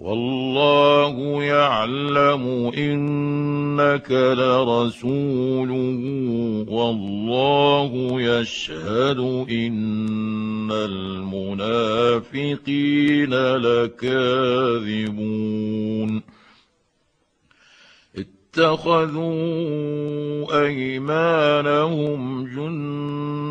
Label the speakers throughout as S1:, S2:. S1: والله يعلم انك لرسوله والله يشهد ان المنافقين لكاذبون اتخذوا ايمانهم جنه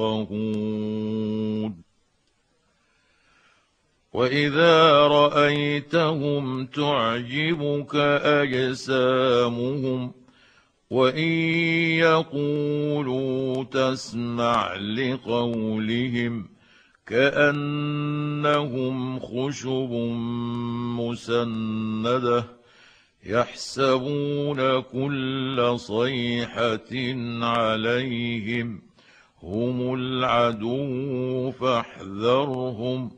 S1: يفقهون واذا رايتهم تعجبك اجسامهم وان يقولوا تسمع لقولهم كانهم خشب مسنده يحسبون كل صيحه عليهم هم العدو فاحذرهم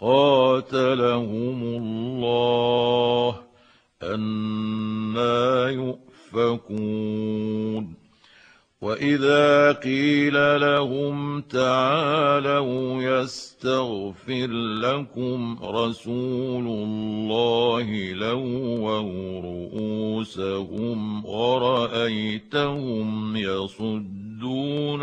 S1: قاتلهم الله أنا يؤفكون واذا قيل لهم تعالوا يستغفر لكم رسول الله لووا رؤوسهم ورايتهم يصدون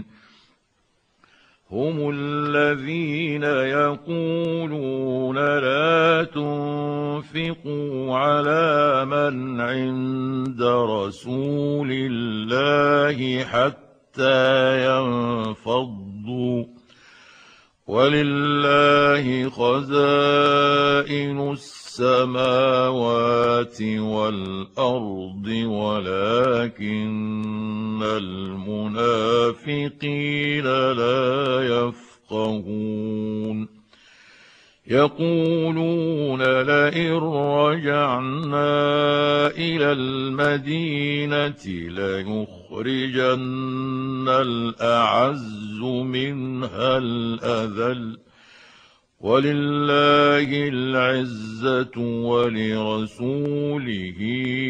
S1: هم الذين يقولون لا تنفقوا على من عند رسول الله حتى ينفضوا ولله خزائن السماوات والارض ولكن المنافقين لا يفقهون يقولون لئن رجعنا الى المدينه ليخرجن الاعز منها الاذل ولله العزه ولرسوله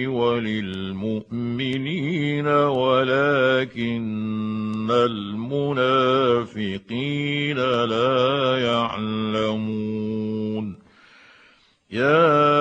S1: وللمؤمنين ولكن المنافقين لا يعلمون يا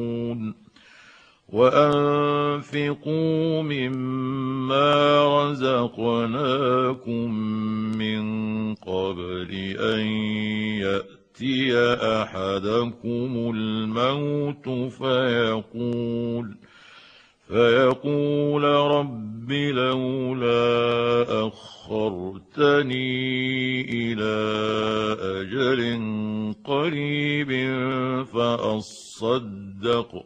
S1: وانفقوا مما رزقناكم من قبل ان ياتي احدكم الموت فيقول فيقول رب لولا اخرتني الى اجل قريب فاصدق